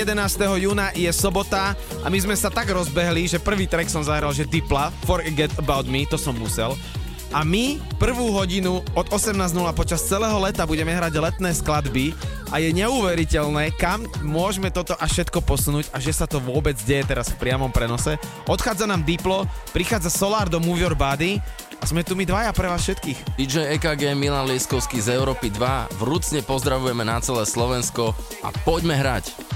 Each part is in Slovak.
11. júna je sobota a my sme sa tak rozbehli, že prvý track som zahral, že Dipla, Forget About Me, to som musel. A my prvú hodinu od 18.00 počas celého leta budeme hrať letné skladby a je neuveriteľné, kam môžeme toto a všetko posunúť a že sa to vôbec deje teraz v priamom prenose. Odchádza nám Diplo, prichádza Solar do Move Your Body a sme tu my dvaja pre vás všetkých. DJ EKG Milan Lieskovský z Európy 2 vrúcne pozdravujeme na celé Slovensko a poďme hrať.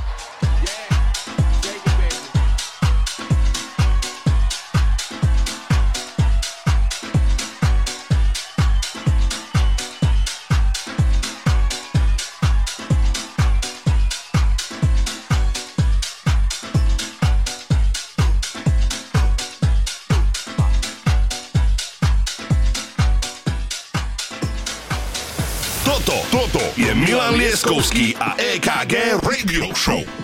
show.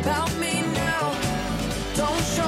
about me now. Don't show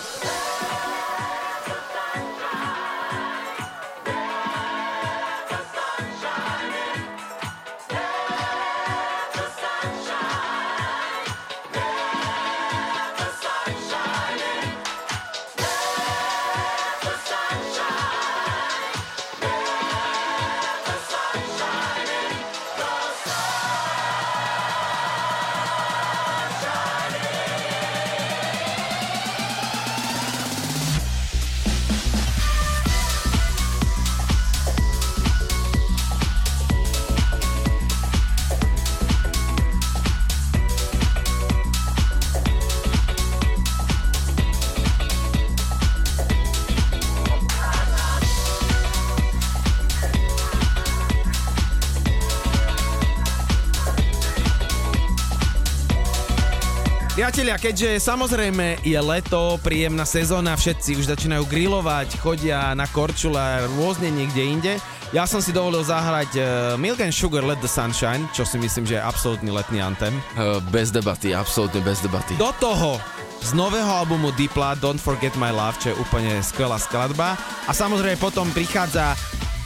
Priatelia, keďže samozrejme je leto, príjemná sezóna, všetci už začínajú grilovať, chodia na korčule rôzne niekde inde, ja som si dovolil zahrať uh, Milk and Sugar Let the Sunshine, čo si myslím, že je absolútny letný antem. Uh, bez debaty, absolútne bez debaty. Do toho z nového albumu Dipla Don't Forget My Love, čo je úplne skvelá skladba. A samozrejme potom prichádza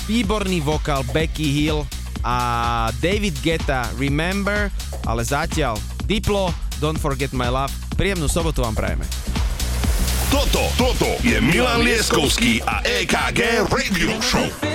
výborný vokál Becky Hill a David Guetta Remember, ale zatiaľ Diplo Don't Forget My Love. Príjemnú sobotu vám prajeme. Toto, toto je Milan Lieskovský a EKG Radio Show.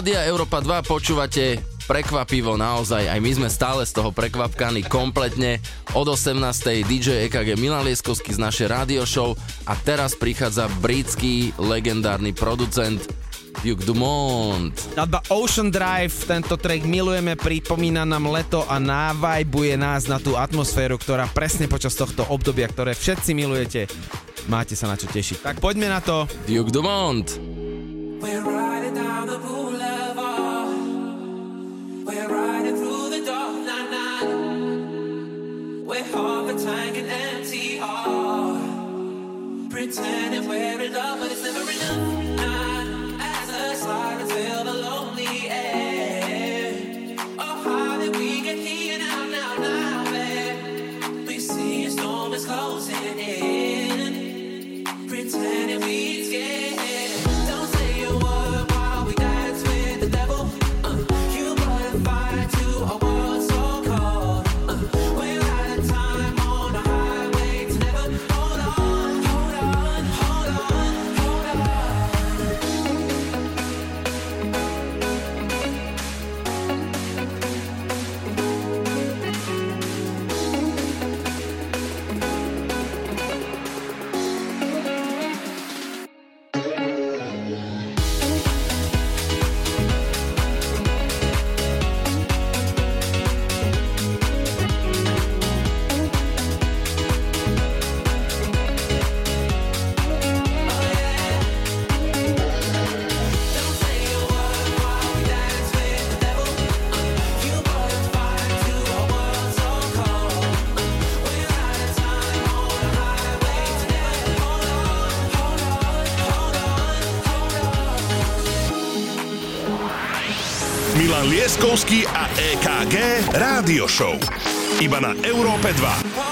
rádia Európa 2 počúvate prekvapivo naozaj, aj my sme stále z toho prekvapkaní kompletne. Od 18. DJ EKG Milan Lieskovský z našej radio show a teraz prichádza britský legendárny producent Duke Dumont. Skladba Ocean Drive, tento track milujeme, pripomína nám leto a návajbuje nás na tú atmosféru, ktorá presne počas tohto obdobia, ktoré všetci milujete, máte sa na čo tešiť. Tak poďme na to. Duke Dumont. We're riding down the boulevard. A tank and empty heart. Pretending we're in love, but it's never enough. Not as a slide. EKG Rádio Show. Iba na Európe 2.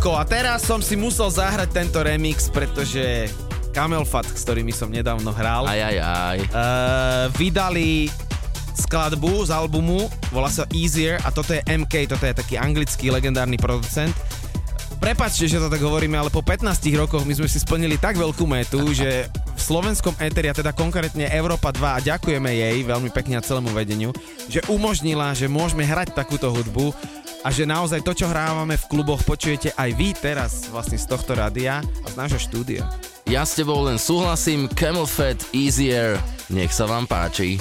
Milanko, a teraz som si musel zahrať tento remix, pretože Camel Fat, s ktorými som nedávno hral, Aj, aj, aj. uh, vydali skladbu z albumu, volá sa Easier a toto je MK, toto je taký anglický legendárny producent. Prepačte, že to tak hovoríme, ale po 15 rokoch my sme si splnili tak veľkú metu, že v slovenskom éteri, a teda konkrétne Európa 2, a ďakujeme jej veľmi pekne a celému vedeniu, že umožnila, že môžeme hrať takúto hudbu a že naozaj to, čo hrávame v kluboch, počujete aj vy teraz vlastne z tohto rádia a z nášho štúdia. Ja s tebou len súhlasím, Camel Fat Easier, nech sa vám páči.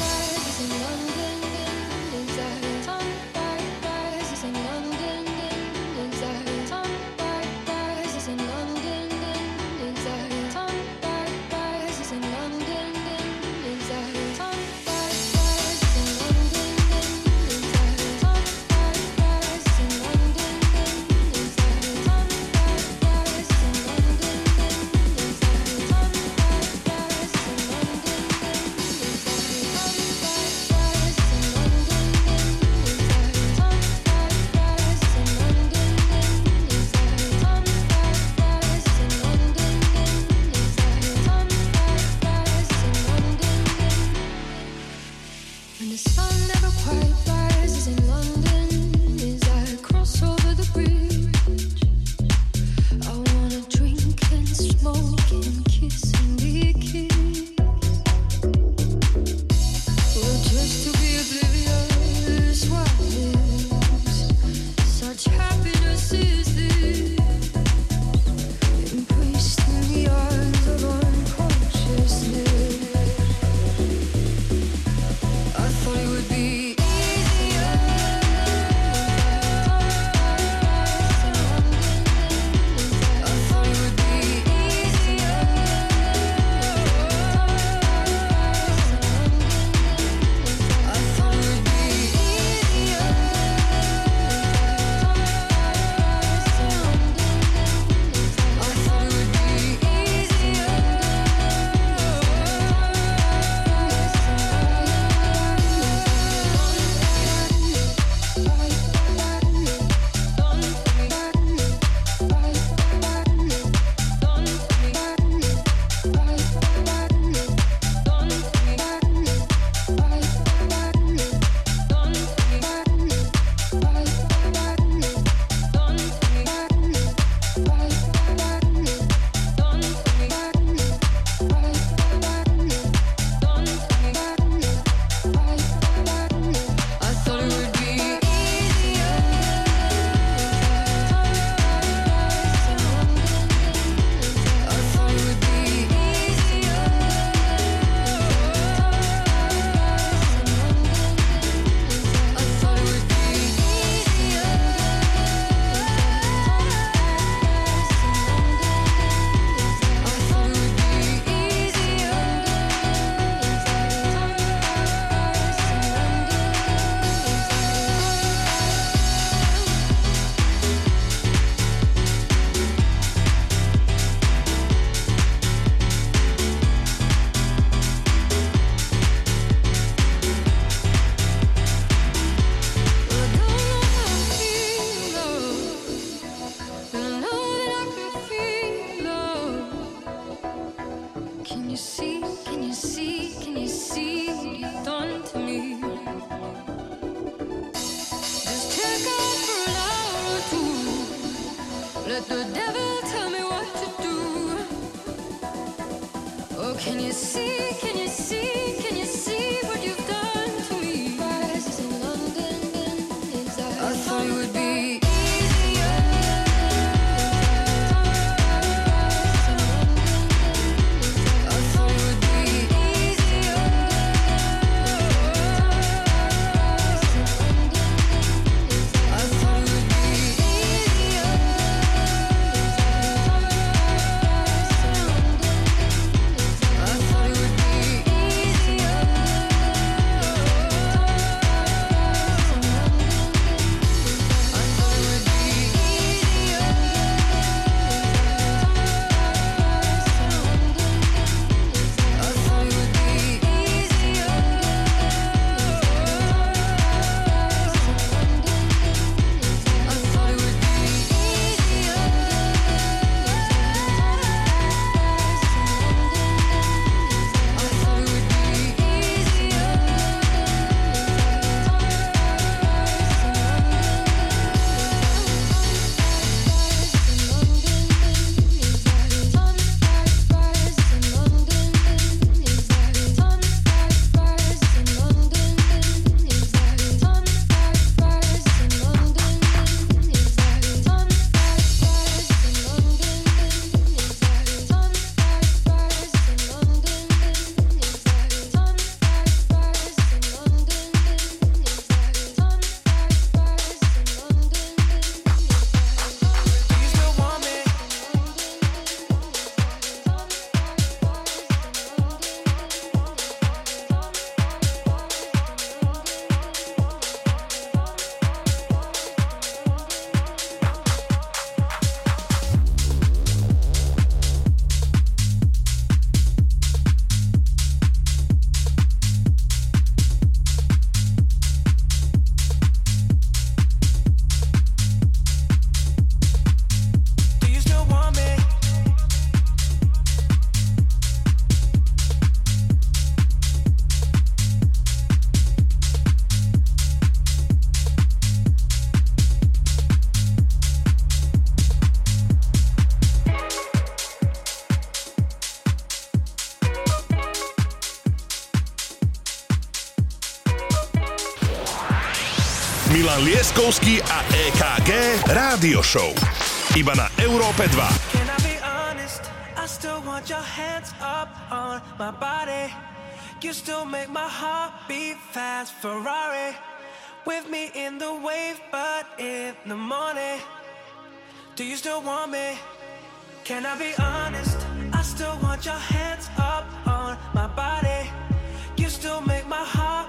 Milan Lieskovský a EKG Rádio Show. Iba na Európe 2. Can I be honest? I still want your hands up on my body. You still make my heart beat fast. Ferrari with me in the wave, but in the morning. Do you still want me? Can I be honest? I still want your hands up on my body. You still make my heart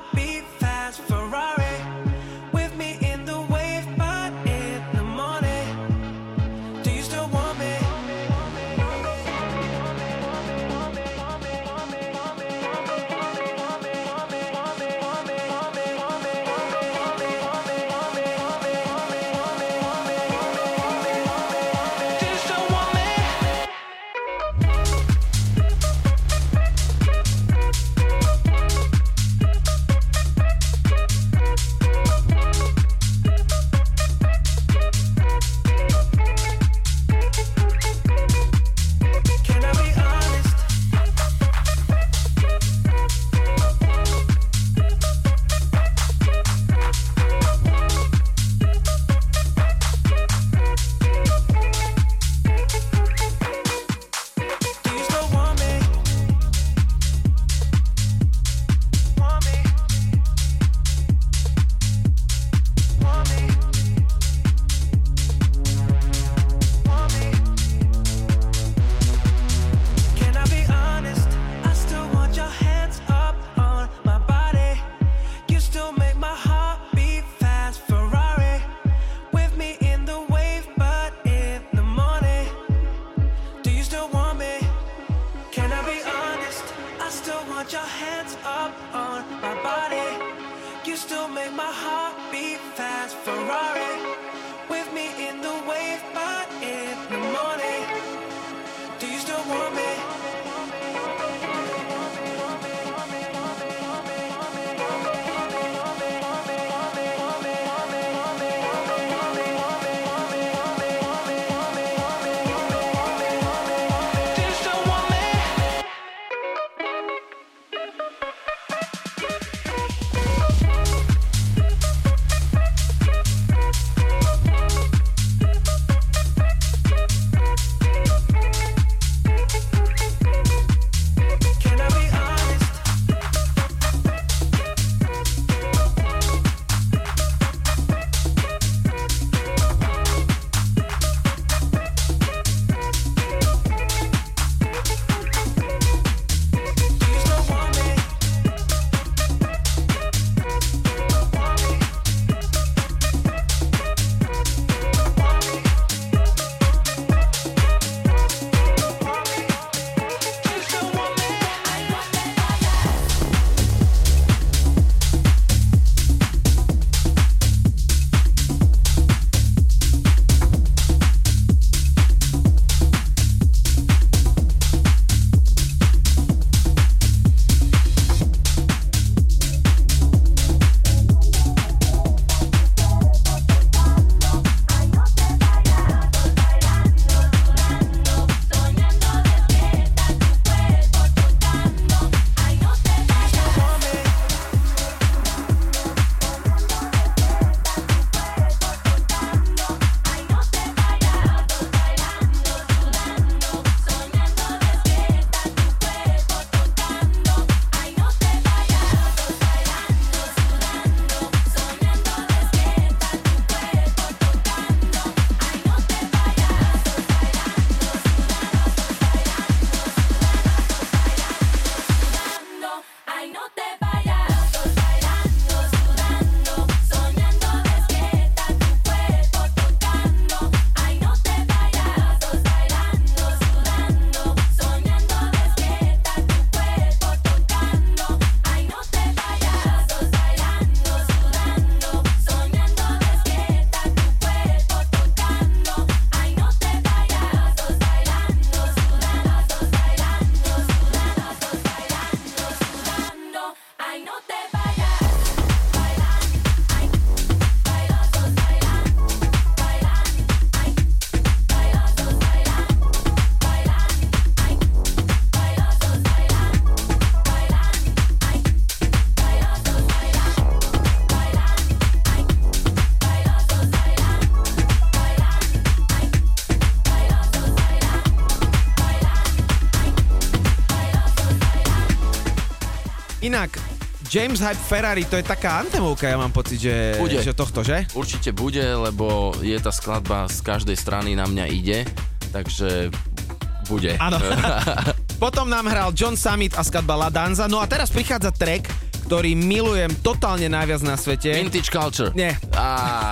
James Hype Ferrari, to je taká antemovka, ja mám pocit, že, Bude. že tohto, že? Určite bude, lebo je tá skladba z každej strany na mňa ide, takže bude. Áno. Potom nám hral John Summit a skladba La Danza. No a teraz prichádza track, ktorý milujem totálne najviac na svete. Vintage Culture. Nie.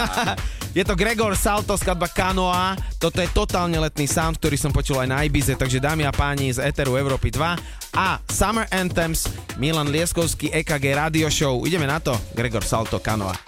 Je to Gregor Salto, skladba Kanoa. Toto je totálne letný sound, ktorý som počul aj na Ibize, takže dámy a páni z Eteru Európy 2 a Summer Anthems Milan Lieskovský EKG Radio Show. Ideme na to. Gregor Salto, Kanoa.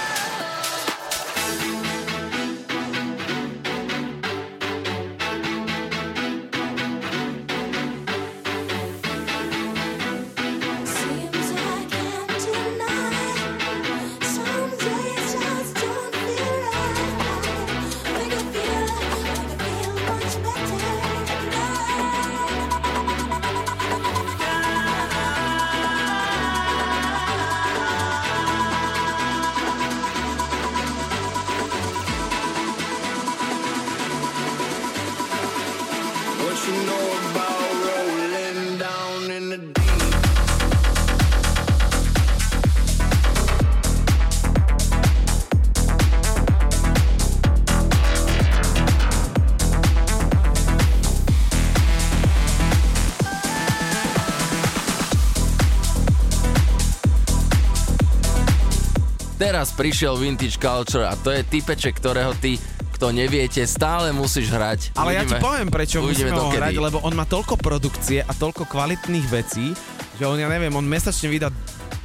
teraz prišiel Vintage Culture a to je typeček, ktorého ty kto neviete, stále musíš hrať. Ale ja ti Uvidíme- poviem, prečo uvidíme musíme ho hrať, lebo on má toľko produkcie a toľko kvalitných vecí, že on, ja neviem, on mesačne vydá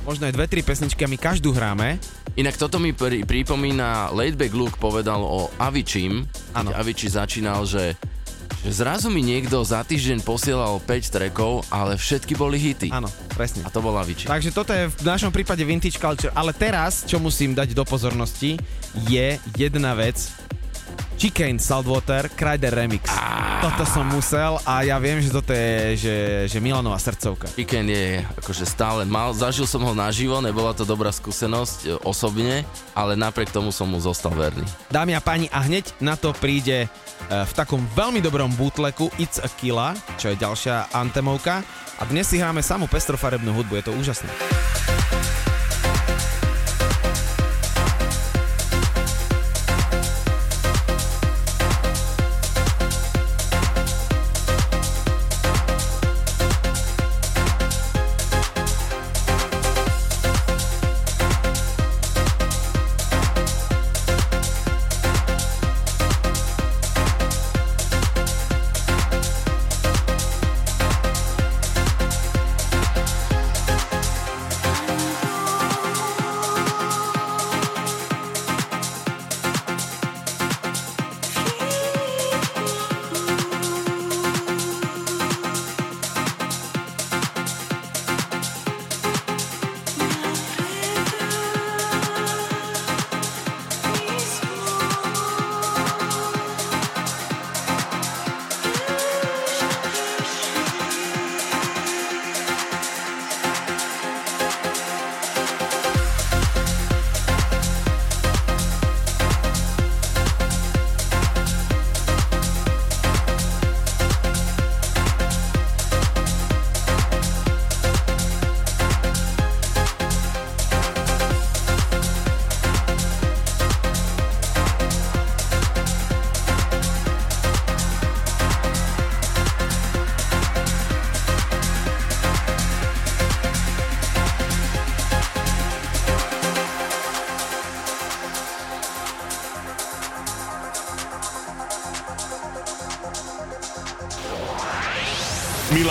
možno aj dve, tri pesničky a my každú hráme. Inak toto mi pri, pripomína Laidback Luke povedal o Avicim. Áno. Avicii začínal, že, že zrazu mi niekto za týždeň posielal 5 trackov, ale všetky boli hity. Áno, presne. A to bol Avicii. Takže toto je v našom prípade Vintage Culture. Ale teraz, čo musím dať do pozornosti, je jedna vec. Chicane Saltwater Kryder Remix. Toto som musel a ja viem, že toto je že, že Milanová srdcovka. Weekend je akože stále mal, zažil som ho naživo, nebola to dobrá skúsenosť e, osobne, ale napriek tomu som mu zostal verný. Dámy a páni, a hneď na to príde e, v takom veľmi dobrom bootleku It's a Killa, čo je ďalšia antemovka. A dnes si hráme samú pestrofarebnú hudbu, je to úžasné.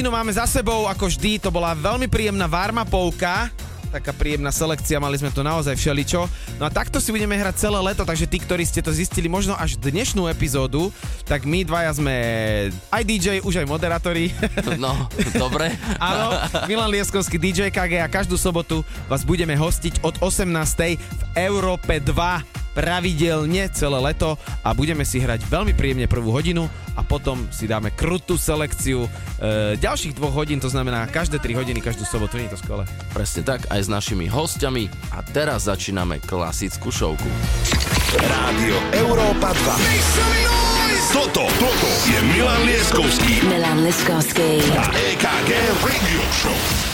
hodinu máme za sebou, ako vždy, to bola veľmi príjemná varmapovka, taká príjemná selekcia, mali sme tu naozaj všeličo. No a takto si budeme hrať celé leto, takže tí, ktorí ste to zistili možno až dnešnú epizódu, tak my dvaja sme aj DJ, už aj moderátori. No, dobre. Áno, Milan Lieskovský DJ KG a každú sobotu vás budeme hostiť od 18. v Európe 2 pravidelne celé leto a budeme si hrať veľmi príjemne prvú hodinu a potom si dáme krutú selekciu e, ďalších dvoch hodín, to znamená každé 3 hodiny, každú sobotu, nie je to skvelé. Presne tak, aj s našimi hostiami. A teraz začíname klasickú šovku. Rádio Európa 2. Toto, toto je Milan Lieskovský Milan Liskovský. a EKG Radio Show.